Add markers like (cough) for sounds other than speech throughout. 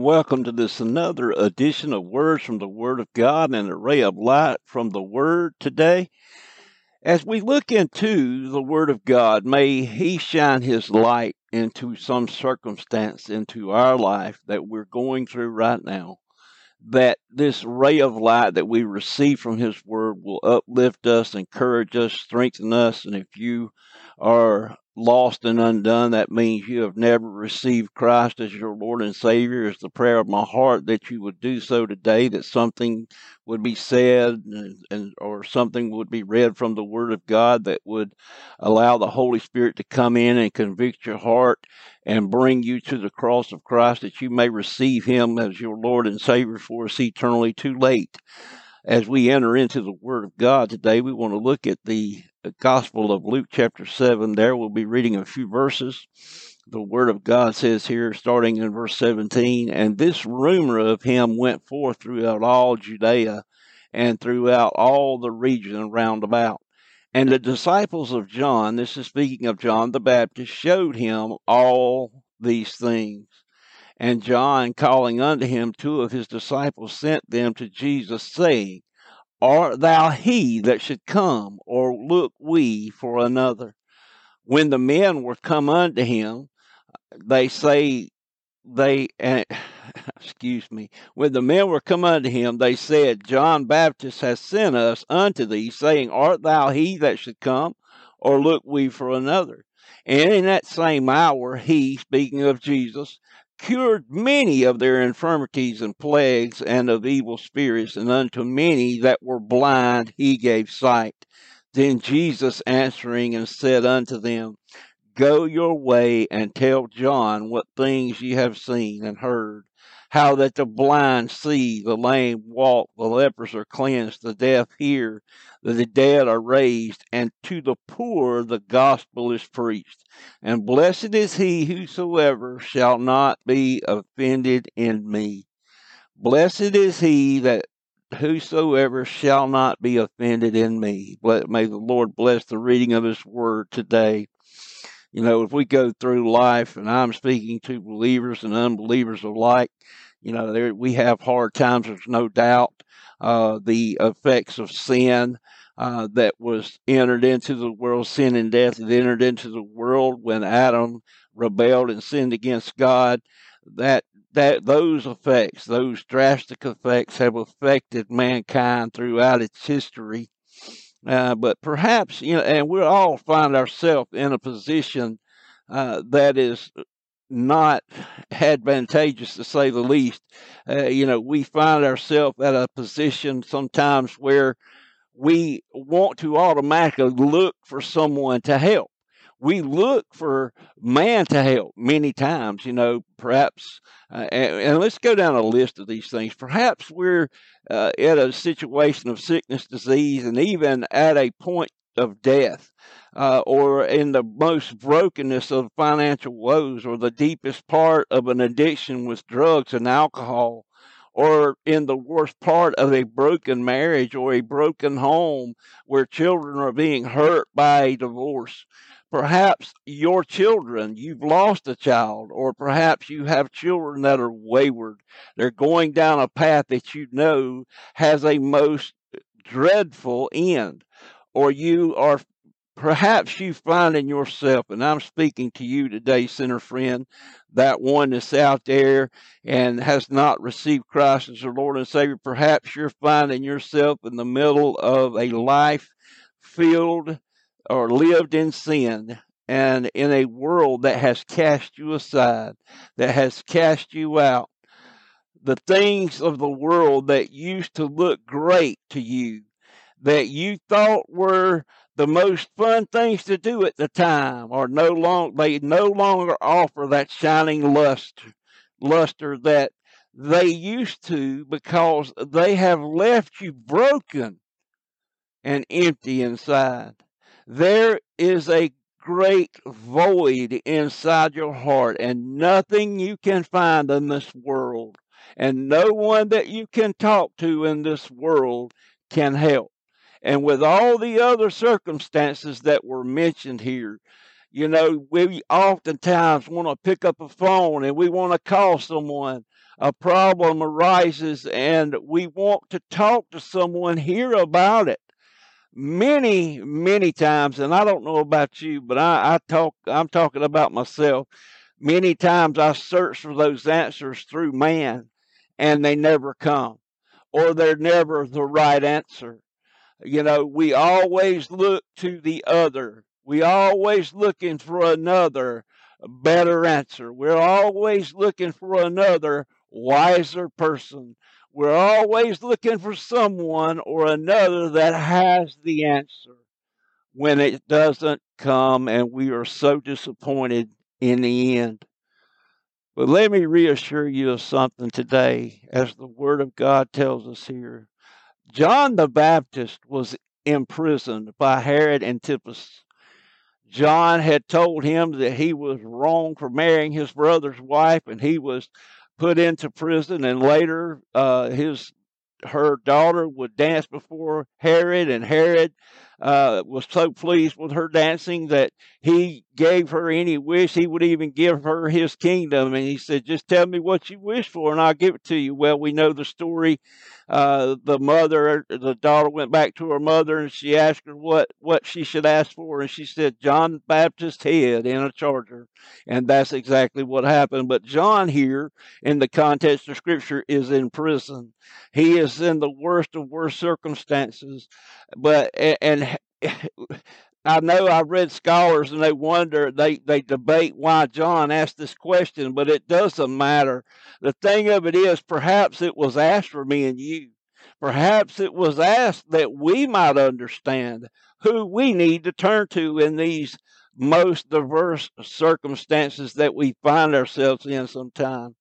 Welcome to this another edition of Words from the Word of God and a ray of light from the Word today. As we look into the Word of God, may He shine His light into some circumstance into our life that we're going through right now. That this ray of light that we receive from His Word will uplift us, encourage us, strengthen us. And if you are lost and undone, that means you have never received Christ as your Lord and Savior. It's the prayer of my heart that you would do so today, that something would be said and, and, or something would be read from the Word of God that would allow the Holy Spirit to come in and convict your heart and bring you to the cross of Christ that you may receive Him as your Lord and Savior for us eternally too late as we enter into the Word of God today, we want to look at the Gospel of Luke, chapter 7. There we'll be reading a few verses. The Word of God says here, starting in verse 17, and this rumor of him went forth throughout all Judea and throughout all the region round about. And the disciples of John, this is speaking of John the Baptist, showed him all these things. And John, calling unto him two of his disciples, sent them to Jesus, saying, Art thou he that should come, or look we for another? When the men were come unto him, they say, they, uh, (laughs) excuse me, when the men were come unto him, they said, John Baptist has sent us unto thee, saying, Art thou he that should come, or look we for another? And in that same hour, he, speaking of Jesus, cured many of their infirmities and plagues and of evil spirits, and unto many that were blind he gave sight. Then Jesus answering and said unto them, Go your way and tell John what things ye have seen and heard how that the blind see, the lame walk, the lepers are cleansed, the deaf hear, the dead are raised, and to the poor the gospel is preached. And blessed is he whosoever shall not be offended in me. Blessed is he that whosoever shall not be offended in me. May the Lord bless the reading of his word today. You know, if we go through life, and I'm speaking to believers and unbelievers alike, you know, there, we have hard times, there's no doubt. Uh, the effects of sin uh, that was entered into the world, sin and death that entered into the world when Adam rebelled and sinned against God. That that those effects, those drastic effects, have affected mankind throughout its history. Uh, but perhaps, you know, and we all find ourselves in a position uh, that is not advantageous to say the least. Uh, you know, we find ourselves at a position sometimes where we want to automatically look for someone to help. We look for man to help many times, you know, perhaps, uh, and, and, let's go down a list of these things. Perhaps we're uh, at a situation of sickness, disease, and even at a point of death uh, or in the most brokenness of financial woes, or the deepest part of an addiction with drugs and alcohol, or in the worst part of a broken marriage or a broken home where children are being hurt by a divorce. Perhaps your children, you've lost a child, or perhaps you have children that are wayward. They're going down a path that you know has a most dreadful end or you are perhaps you find in yourself, and I'm speaking to you today, sinner friend, that one that's out there and has not received Christ as your Lord and Savior. Perhaps you're finding yourself in the middle of a life filled or lived in sin and in a world that has cast you aside, that has cast you out. The things of the world that used to look great to you, that you thought were the most fun things to do at the time are no long they no longer offer that shining lust luster that they used to because they have left you broken and empty inside. There is a great void inside your heart and nothing you can find in this world and no one that you can talk to in this world can help. And with all the other circumstances that were mentioned here, you know, we oftentimes want to pick up a phone and we want to call someone a problem arises and we want to talk to someone, hear about it. Many, many times, and I don't know about you, but I, I talk, I'm talking about myself. Many times I search for those answers through man and they never come or they're never the right answer. You know, we always look to the other. We always looking for another better answer. We're always looking for another wiser person. We're always looking for someone or another that has the answer when it doesn't come, and we are so disappointed in the end. But let me reassure you of something today, as the Word of God tells us here. John the Baptist was imprisoned by Herod Antipas. John had told him that he was wrong for marrying his brother's wife, and he was put into prison. And later, uh, his her daughter would dance before Herod, and Herod uh, was so pleased with her dancing that he gave her any wish. He would even give her his kingdom. And he said, Just tell me what you wish for, and I'll give it to you. Well, we know the story. Uh, the mother, the daughter went back to her mother and she asked her what, what she should ask for. And she said, John Baptist's head in a charger. And that's exactly what happened. But John here, in the context of Scripture, is in prison. He is in the worst of worst circumstances. But, and (laughs) I know I've read scholars and they wonder, they, they debate why John asked this question, but it doesn't matter. The thing of it is, perhaps it was asked for me and you. Perhaps it was asked that we might understand who we need to turn to in these most diverse circumstances that we find ourselves in sometimes.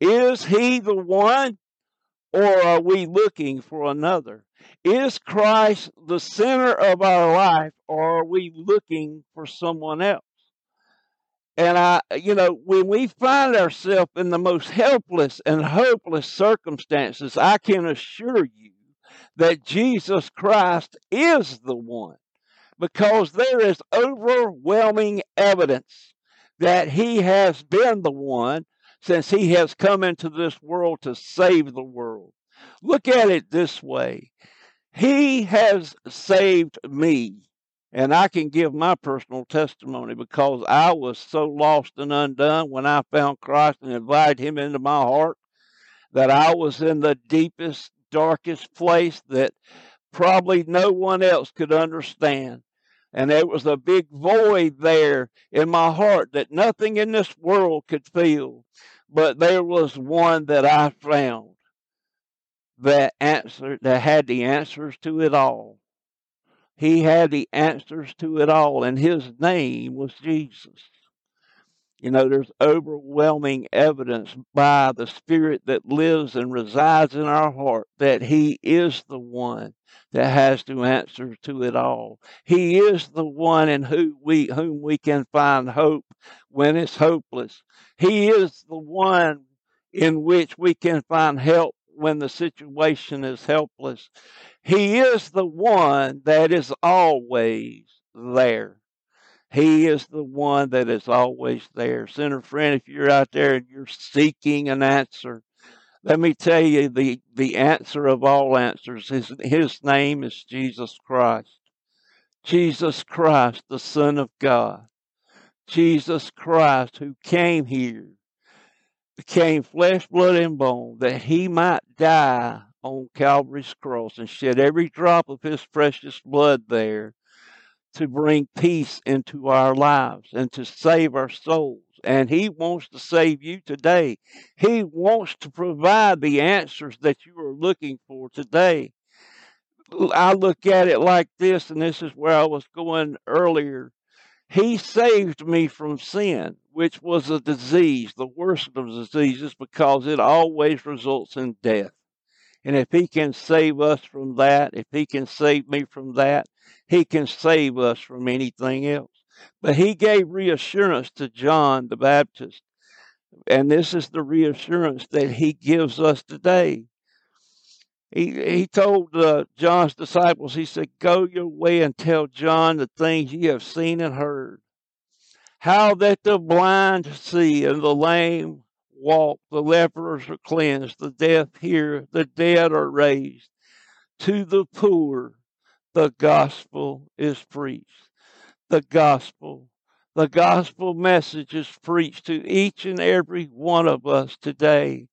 Is he the one, or are we looking for another? Is Christ the center of our life, or are we looking for someone else? And I, you know, when we find ourselves in the most helpless and hopeless circumstances, I can assure you that Jesus Christ is the one because there is overwhelming evidence that he has been the one since he has come into this world to save the world. Look at it this way he has saved me. And I can give my personal testimony because I was so lost and undone when I found Christ and invited Him into my heart that I was in the deepest, darkest place that probably no one else could understand. And there was a big void there in my heart that nothing in this world could fill. But there was one that I found that answered that had the answers to it all. He had the answers to it all, and his name was Jesus. You know, there's overwhelming evidence by the Spirit that lives and resides in our heart that He is the one that has to answer to it all. He is the one in whom we whom we can find hope when it's hopeless. He is the one in which we can find help when the situation is helpless. He is the one that is always there. He is the one that is always there. Sinner friend, if you're out there and you're seeking an answer, let me tell you the, the answer of all answers. His, his name is Jesus Christ. Jesus Christ, the Son of God. Jesus Christ, who came here became flesh, blood, and bone, that he might die on Calvary's cross and shed every drop of his precious blood there to bring peace into our lives and to save our souls. And he wants to save you today. He wants to provide the answers that you are looking for today. I look at it like this, and this is where I was going earlier. He saved me from sin, which was a disease, the worst of diseases, because it always results in death. And if He can save us from that, if He can save me from that, He can save us from anything else. But He gave reassurance to John the Baptist. And this is the reassurance that He gives us today. He, he told uh, John's disciples, he said, Go your way and tell John the things ye have seen and heard. How that the blind see and the lame walk, the lepers are cleansed, the deaf hear, the dead are raised. To the poor, the gospel is preached. The gospel. The gospel message is preached to each and every one of us today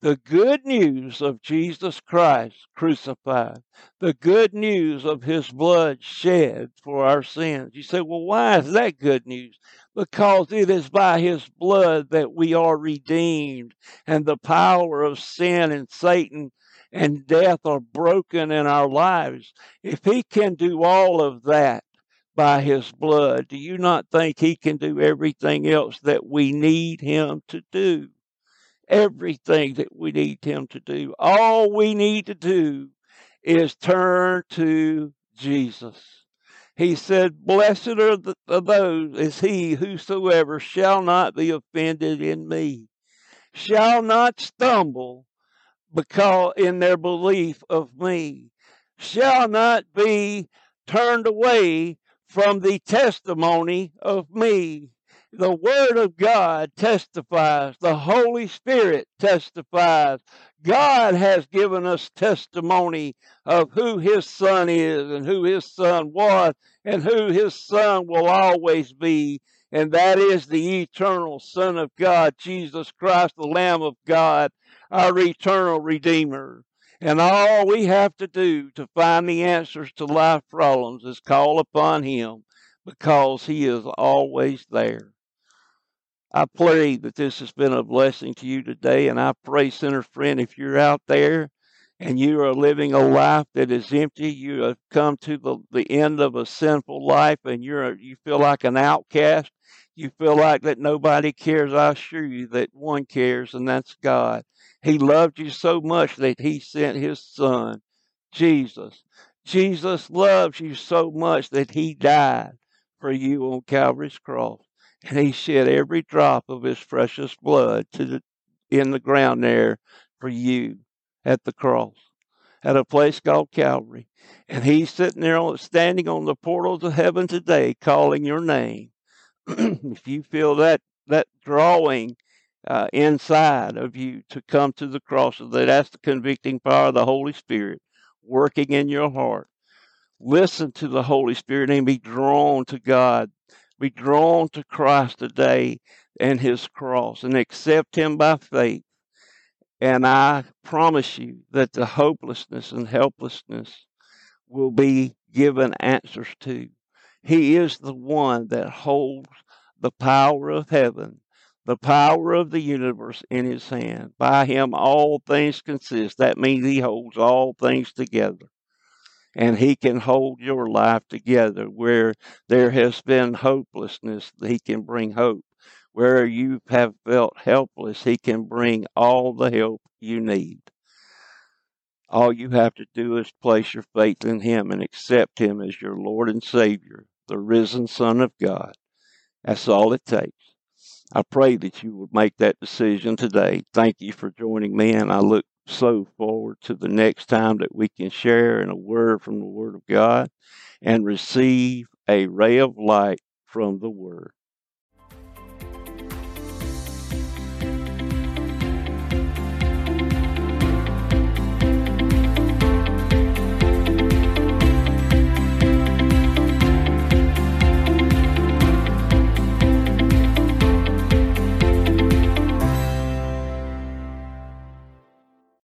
the good news of Jesus Christ crucified, the good news of his blood shed for our sins. You say, well, why is that good news? Because it is by his blood that we are redeemed, and the power of sin and Satan and death are broken in our lives. If he can do all of that, by his blood, do you not think he can do everything else that we need him to do? everything that we need Him to do. All we need to do is turn to Jesus. He said, Blessed are, the, are those is he whosoever shall not be offended in me, shall not stumble because in their belief of me, shall not be turned away from the testimony of me. The Word of God testifies. The Holy Spirit testifies. God has given us testimony of who His Son is and who His Son was and who His Son will always be. And that is the eternal Son of God, Jesus Christ, the Lamb of God, our eternal Redeemer. And all we have to do to find the answers to life problems is call upon Him because He is always there. I pray that this has been a blessing to you today. And I pray, sinner friend, if you're out there and you are living a life that is empty, you have come to the, the end of a sinful life and you're you feel like an outcast, you feel like that nobody cares, I assure you that one cares, and that's God. He loved you so much that he sent his son, Jesus. Jesus loves you so much that he died for you on Calvary's cross and he shed every drop of his precious blood to the, in the ground there for you at the cross at a place called Calvary. And he's sitting there standing on the portals of heaven today calling your name. (clears throat) if you feel that that drawing uh, inside of you to come to the cross, that's the convicting power of the Holy Spirit working in your heart. Listen to the Holy Spirit and be drawn to God be drawn to Christ today and his cross and accept him by faith. And I promise you that the hopelessness and helplessness will be given answers to. He is the one that holds the power of heaven, the power of the universe in his hand. By him, all things consist. That means he holds all things together and he can hold your life together where there has been hopelessness he can bring hope. Where you have felt helpless he can bring all the help you need. All you have to do is place your faith in him and accept him as your lord and savior the risen son of god. That's all it takes. I pray that you would make that decision today. Thank you for joining me, and I look so forward to the next time that we can share in a word from the Word of God and receive a ray of light from the Word.